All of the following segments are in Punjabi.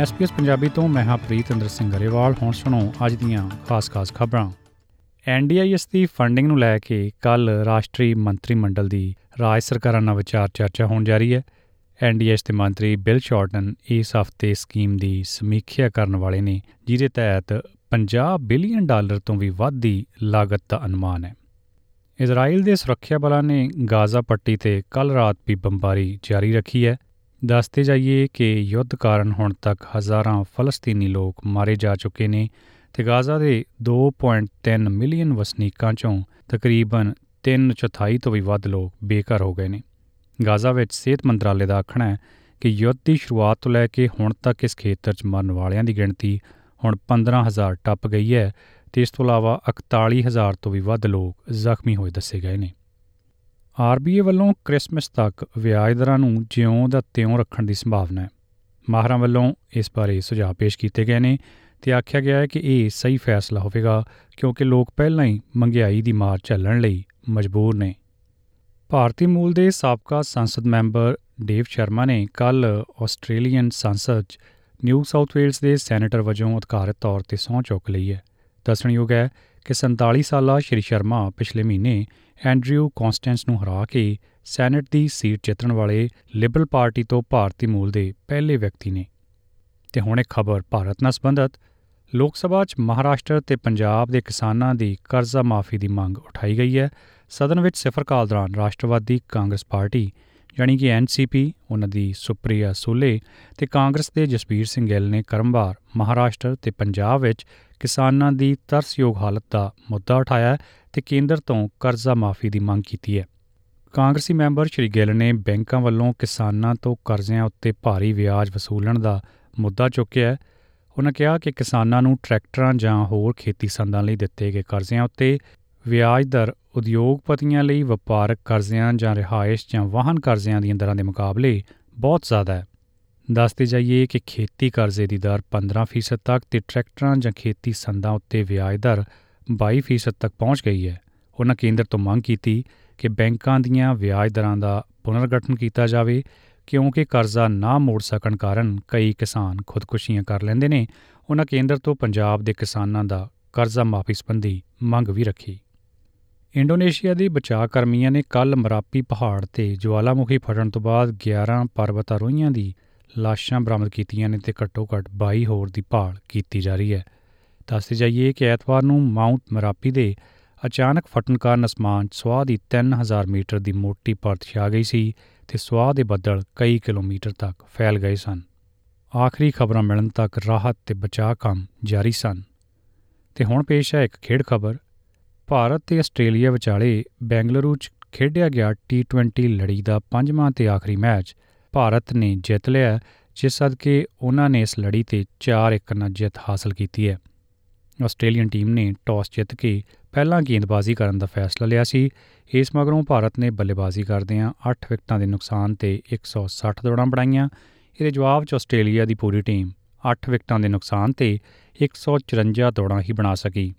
ਐਸਪੀਐਸ ਪੰਜਾਬੀ ਤੋਂ ਮੈਂ ਹਾਂ ਪ੍ਰੀਤਿੰਦਰ ਸਿੰਘ ਗਰੇਵਾਲ। ਹੁਣ ਸੁਣੋ ਅੱਜ ਦੀਆਂ ਖਾਸ-ਖਾਸ ਖਬਰਾਂ। ਐਨਡੀਆਈਐਸ ਦੀ ਫੰਡਿੰਗ ਨੂੰ ਲੈ ਕੇ ਕੱਲ ਰਾਸ਼ਟਰੀ ਮੰਤਰੀ ਮੰਡਲ ਦੀ ਰਾਜ ਸਰਕਾਰਾਂ ਨਾਲ ਵਿਚਾਰ ਚਰਚਾ ਹੋਣ ਜਾਰੀ ਹੈ। ਐਨਡੀਐਸ ਦੇ ਮੰਤਰੀ ਬਿਲ ਸ਼ਾਰਟਨ ਇਸ ਹਫ਼ਤੇ ਸਕੀਮ ਦੀ ਸਮੀਖਿਆ ਕਰਨ ਵਾਲੇ ਨੇ, ਜਿਹਦੇ ਤਹਿਤ 50 ਬਿਲੀਅਨ ਡਾਲਰ ਤੋਂ ਵੀ ਵੱਧ ਦੀ ਲਾਗਤ ਦਾ ਅਨੁਮਾਨ ਹੈ। ਇਜ਼ਰਾਈਲ ਦੇ ਸੁਰੱਖਿਆ ਬਲਾਂ ਨੇ ਗਾਜ਼ਾ ਪੱਟੀ ਤੇ ਕੱਲ ਰਾਤ ਵੀ ਬੰਬਾਰੀ ਜਾਰੀ ਰੱਖੀ ਹੈ। ਦੱਸਦੇ ਜਾਈਏ ਕਿ ਯੁੱਧ ਕਾਰਨ ਹੁਣ ਤੱਕ ਹਜ਼ਾਰਾਂ ਫਲਸਤੀਨੀ ਲੋਕ ਮਾਰੇ ਜਾ ਚੁੱਕੇ ਨੇ ਤੇ ਗਾਜ਼ਾ ਦੇ 2.3 ਮਿਲੀਅਨ ਵਸਨੀਕਾਂ ਚੋਂ ਤਕਰੀਬਨ 3 ਚੌਥਾਈ ਤੋਂ ਵੀ ਵੱਧ ਲੋਕ ਬੇਘਰ ਹੋ ਗਏ ਨੇ। ਗਾਜ਼ਾ ਵਿੱਚ ਸਿਹਤ ਮੰਤਰਾਲੇ ਦਾ ਆਖਣਾ ਹੈ ਕਿ ਯੁੱਧ ਦੀ ਸ਼ੁਰੂਆਤ ਤੋਂ ਲੈ ਕੇ ਹੁਣ ਤੱਕ ਇਸ ਖੇਤਰ 'ਚ ਮਰਨ ਵਾਲਿਆਂ ਦੀ ਗਿਣਤੀ ਹੁਣ 15000 ਟੱਪ ਗਈ ਹੈ ਤੇ ਇਸ ਤੋਂ ਇਲਾਵਾ 41000 ਤੋਂ ਵੀ ਵੱਧ ਲੋਕ ਜ਼ਖਮੀ ਹੋਏ ਦੱਸੇ ਗਏ ਨੇ। ਆਰਬੀਏ ਵੱਲੋਂ ਕ੍ਰਿਸਮਸ ਤੱਕ ਵਿਆਜ ਦਰਾਂ ਨੂੰ ਜਿਉਂ ਦਾ ਤਿਉਂ ਰੱਖਣ ਦੀ ਸੰਭਾਵਨਾ ਹੈ। ਮਾਹਰਾਂ ਵੱਲੋਂ ਇਸ ਬਾਰੇ ਸੁਝਾਅ ਪੇਸ਼ ਕੀਤੇ ਗਏ ਨੇ ਤੇ ਆਖਿਆ ਗਿਆ ਹੈ ਕਿ ਇਹ ਸਹੀ ਫੈਸਲਾ ਹੋਵੇਗਾ, ਕਿਉਂਕਿ ਲੋਕ ਪਹਿਲਾਂ ਹੀ ਮਹਿੰਗਾਈ ਦੀ ਮਾਰ ਝੱਲਣ ਲਈ ਮਜਬੂਰ ਨੇ। ਭਾਰਤੀ ਮੂਲ ਦੇ ਸਾਬਕਾ ਸੰਸਦ ਮੈਂਬਰ ਡੇਵ ਸ਼ਰਮਾ ਨੇ ਕੱਲ ਆਸਟ੍ਰੇਲੀਅਨ ਸੰਸਦ 'ਚ ਨਿਊ ਸਾਊਥ ਵੇਲਸ ਦੇ ਸੈਨੇਟਰ ਵਜੋਂ ਅਧਿਕਾਰਤ ਤੌਰ ਤੇ ਸਹੁੰ ਚੁੱਕ ਲਈ ਹੈ। ਦੱਸਣਯੋਗ ਹੈ ਕਿ 47 ਸਾਲਾ ਸ਼੍ਰੀ ਸ਼ਰਮਾ ਪਿਛਲੇ ਮਹੀਨੇ ਐਂਡਰਿਊ ਕੌਨਸਟੈਂਸ ਨੂੰ ਹਰਾ ਕੇ ਸੈਨੇਟ ਦੀ ਸੀਟ ਜਿੱਤਣ ਵਾਲੇ ਲਿਬਰਲ ਪਾਰਟੀ ਤੋਂ ਭਾਰਤੀ ਮੂਲ ਦੇ ਪਹਿਲੇ ਵਿਅਕਤੀ ਨੇ। ਤੇ ਹੁਣ ਇੱਕ ਖਬਰ ਭਾਰਤ ਨਾਲ ਸੰਬੰਧਤ। ਲੋਕ ਸਭਾ 'ਚ ਮਹਾਰਾਸ਼ਟਰ ਤੇ ਪੰਜਾਬ ਦੇ ਕਿਸਾਨਾਂ ਦੀ ਕਰਜ਼ਾ ਮਾਫੀ ਦੀ ਮੰਗ ਉਠਾਈ ਗਈ ਹੈ। ਸਦਨ ਵਿੱਚ ਸਿਫਰ ਕਾਲ ਦੌਰਾਨ ਰਾਸ਼ਟਰਵਾਦੀ ਕਾਂਗਰਸ ਪਾਰਟੀ ਯਾਨੀ ਕਿ ਐਨਸੀਪੀ ਉਹਨਾਂ ਦੀ ਸੁਪਰੀਆ ਸੂਲੇ ਤੇ ਕਾਂਗਰਸ ਦੇ ਜਸਬੀਰ ਸਿੰਘ ਗਿੱਲ ਨੇ ਕਰਮਵਾਰ ਮਹਾਰਾਸ਼ਟਰ ਤੇ ਪੰਜਾਬ ਵਿੱਚ ਕਿਸਾਨਾਂ ਦੀ ਤਰਸਯੋਗ ਹਾਲਤ ਦਾ ਮੁੱਦਾ ਉਠਾਇਆ ਤੇ ਕੇਂਦਰ ਤੋਂ ਕਰਜ਼ਾ ਮਾਫੀ ਦੀ ਮੰਗ ਕੀਤੀ ਹੈ। ਕਾਂਗਰਸੀ ਮੈਂਬਰ ਸ਼੍ਰੀ ਗਿੱਲ ਨੇ ਬੈਂਕਾਂ ਵੱਲੋਂ ਕਿਸਾਨਾਂ ਤੋਂ ਕਰਜ਼ਿਆਂ ਉੱਤੇ ਭਾਰੀ ਵਿਆਜ ਵਸੂਲਣ ਦਾ ਮੁੱਦਾ ਚੁੱਕਿਆ ਉਹਨਾਂ ਕਿਹਾ ਕਿ ਕਿਸਾਨਾਂ ਨੂੰ ਟਰੈਕਟਰਾਂ ਜਾਂ ਹੋਰ ਖੇਤੀ ਸੰਦਾਂ ਲਈ ਦਿੱਤੇ ਗਏ ਕਰਜ਼ਿਆਂ ਉੱਤੇ ਵਿਆਜ ਦਰ ਉਦਯੋਗਪਤੀਆਂ ਲਈ ਵਪਾਰਕ ਕਰਜ਼ਿਆਂ ਜਾਂ ਰਿਹਾਇਸ਼ ਜਾਂ ਵਾਹਨ ਕਰਜ਼ਿਆਂ ਦੀਆਂ ਦਰਾਂ ਦੇ ਮੁਕਾਬਲੇ ਬਹੁਤ ਜ਼ਿਆਦਾ ਹੈ। ਦੱਸਦੇ ਜਾਈਏ ਕਿ ਖੇਤੀ ਕਰਜ਼ੇ ਦੀ ਦਰ 15% ਤੱਕ ਤੇ ਟਰੈਕਟਰਾਂ ਜਾਂ ਖੇਤੀ ਸੰਦਾਂ ਉੱਤੇ ਵਿਆਜ ਦਰ 22% ਤੱਕ ਪਹੁੰਚ ਗਈ ਹੈ। ਉਹਨਾਂ ਕੇਂਦਰ ਤੋਂ ਮੰਗ ਕੀਤੀ ਕਿ ਬੈਂਕਾਂ ਦੀਆਂ ਵਿਆਜ ਦਰਾਂ ਦਾ ਪੁਨਰਗਠਨ ਕੀਤਾ ਜਾਵੇ, ਕਿਉਂਕਿ ਕਰਜ਼ਾ ਨਾ ਮੋੜ ਸਕਣ ਕਾਰਨ ਕਈ ਕਿਸਾਨ ਖੁਦਕੁਸ਼ੀਆਂ ਕਰ ਲੈਂਦੇ ਨੇ। ਉਹਨਾਂ ਕੇਂਦਰ ਤੋਂ ਪੰਜਾਬ ਦੇ ਕਿਸਾਨਾਂ ਦਾ ਕਰਜ਼ਾ ਮਾਫੀ ਸੰਬੰਧੀ ਮੰਗ ਵੀ ਰੱਖੀ। ਇੰਡੋਨੇਸ਼ੀਆ ਦੇ ਬਚਾਅ ਕਰਮੀਆਂ ਨੇ ਕੱਲ ਮਰਾਪੀ ਪਹਾੜ ਤੇ ਜਵਾਲਾਮੁਖੀ ਫਟਣ ਤੋਂ ਬਾਅਦ 11 ਪਰਬਤਾਰੋਹੀਆਂ ਦੀ ਲਾਸ਼ਾਂ ਬਰਾਮਦ ਕੀਤੀਆਂ ਨੇ ਤੇ ਘੱਟੋ-ਘੱਟ 22 ਹੋਰ ਦੀ ਭਾਲ ਕੀਤੀ ਜਾ ਰਹੀ ਹੈ। ਦੱਸਦੇ ਜਾਈਏ ਕਿ ਐਤਵਾਰ ਨੂੰ ਮਾਉਂਟ ਮਰਾਪੀ ਦੇ ਅਚਾਨਕ ਫਟਣ ਕਾਰਨ ਅਸਮਾਨ ਸਵਾਹ ਦੀ 3000 ਮੀਟਰ ਦੀ ਮੋਟੀ ਪਰਤ ਛਾ ਗਈ ਸੀ ਤੇ ਸਵਾਹ ਦੇ ਬੱਦਲ ਕਈ ਕਿਲੋਮੀਟਰ ਤੱਕ ਫੈਲ ਗਏ ਸਨ। ਆਖਰੀ ਖਬਰਾਂ ਮਿਲਣ ਤੱਕ ਰਾਹਤ ਤੇ ਬਚਾਅ ਕੰਮ ਜਾਰੀ ਸਨ। ਤੇ ਹੁਣ ਪੇਸ਼ ਹੈ ਇੱਕ ਖੇਡ ਖਬਰ ਭਾਰਤ ਤੇ ਆਸਟ੍ਰੇਲੀਆ ਵਿਚਾਲੇ ਬੈਂਗਲੁਰੂ 'ਚ ਖੇਡਿਆ ਗਿਆ ਟੀ20 ਲੜੀ ਦਾ ਪੰਜਵਾਂ ਤੇ ਆਖਰੀ ਮੈਚ। ਭਾਰਤ ਨੇ ਜਿੱਤ ਲਿਆ, ਜਿਸ ਸਦਕੇ ਉਹਨਾਂ ਨੇ ਇਸ ਲੜੀ ਤੇ 4-1 ਨਾਲ ਜਿੱਤ ਹਾਸਲ ਕੀਤੀ ਹੈ। ਆਸਟ੍ਰੇਲੀਅਨ ਟੀਮ ਨੇ ਟਾਸ ਜਿੱਤ ਕੇ ਪਹਿਲਾਂ ਗੇਂਦਬਾਜ਼ੀ ਕਰਨ ਦਾ ਫੈਸਲਾ ਲਿਆ ਸੀ। ਇਸ ਮਗਰੋਂ ਭਾਰਤ ਨੇ ਬੱਲੇਬਾਜ਼ੀ ਕਰਦਿਆਂ 8 ਵਿਕਟਾਂ ਦੇ ਨੁਕਸਾਨ ਤੇ 160 ਦੌੜਾਂ ਬਣਾਈਆਂ। ਇਹਦੇ ਜਵਾਬ 'ਚ ਆਸਟ੍ਰੇਲੀਆ ਦੀ ਪੂਰੀ ਟੀਮ 8 ਵਿਕਟਾਂ ਦੇ ਨੁਕਸਾਨ ਤੇ 154 ਦੌੜਾਂ ਹੀ ਬਣਾ ਸਕੀ।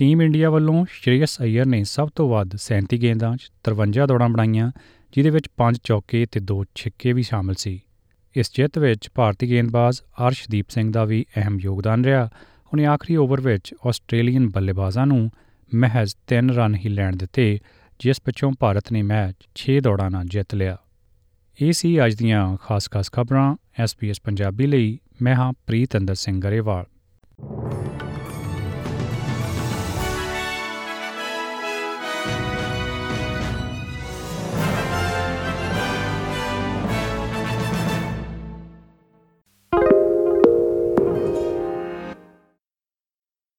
ਟੀਮ ਇੰਡੀਆ ਵੱਲੋਂ ਸ਼੍ਰੇਯਸ ਅਈਅਰ ਨੇ ਸਭ ਤੋਂ ਵੱਧ 37 ਗੇਂਦਾਂ 'ਚ 53 ਦੌੜਾਂ ਬਣਾਈਆਂ ਜਿਦੇ ਵਿੱਚ 5 ਚੌਕੇ ਤੇ 2 ਛਿੱਕੇ ਵੀ ਸ਼ਾਮਲ ਸੀ। ਇਸ ਜਿੱਤ ਵਿੱਚ ਭਾਰਤੀ ਗੇਂਦਬਾਜ਼ ਅਰਸ਼ਦੀਪ ਸਿੰਘ ਦਾ ਵੀ ਅਹਿਮ ਯੋਗਦਾਨ ਰਿਹਾ। ਉਹਨੇ ਆਖਰੀ ਓਵਰ ਵਿੱਚ ਆਸਟ੍ਰੇਲੀਅਨ ਬੱਲੇਬਾਜ਼ਾਂ ਨੂੰ ਮਹਿਜ਼ 3 ਰਨ ਹੀ ਲੈਣ ਦਿੱਤੇ, ਜਿਸ ਪਿੱਛੋਂ ਭਾਰਤ ਨੇ ਮੈਚ 6 ਦੌੜਾਂ ਨਾਲ ਜਿੱਤ ਲਿਆ। ਇਹ ਸੀ ਅੱਜ ਦੀਆਂ ਖਾਸ-ਖਾਸ ਖਬਰਾਂ। ਐਸਪੀਐਸ ਪੰਜਾਬੀ ਲਈ, ਮੈਂ ਹਾਂ ਪ੍ਰੀਤ ਅੰਦਰ ਸਿੰਘ ਗਰੇਵਾਲ।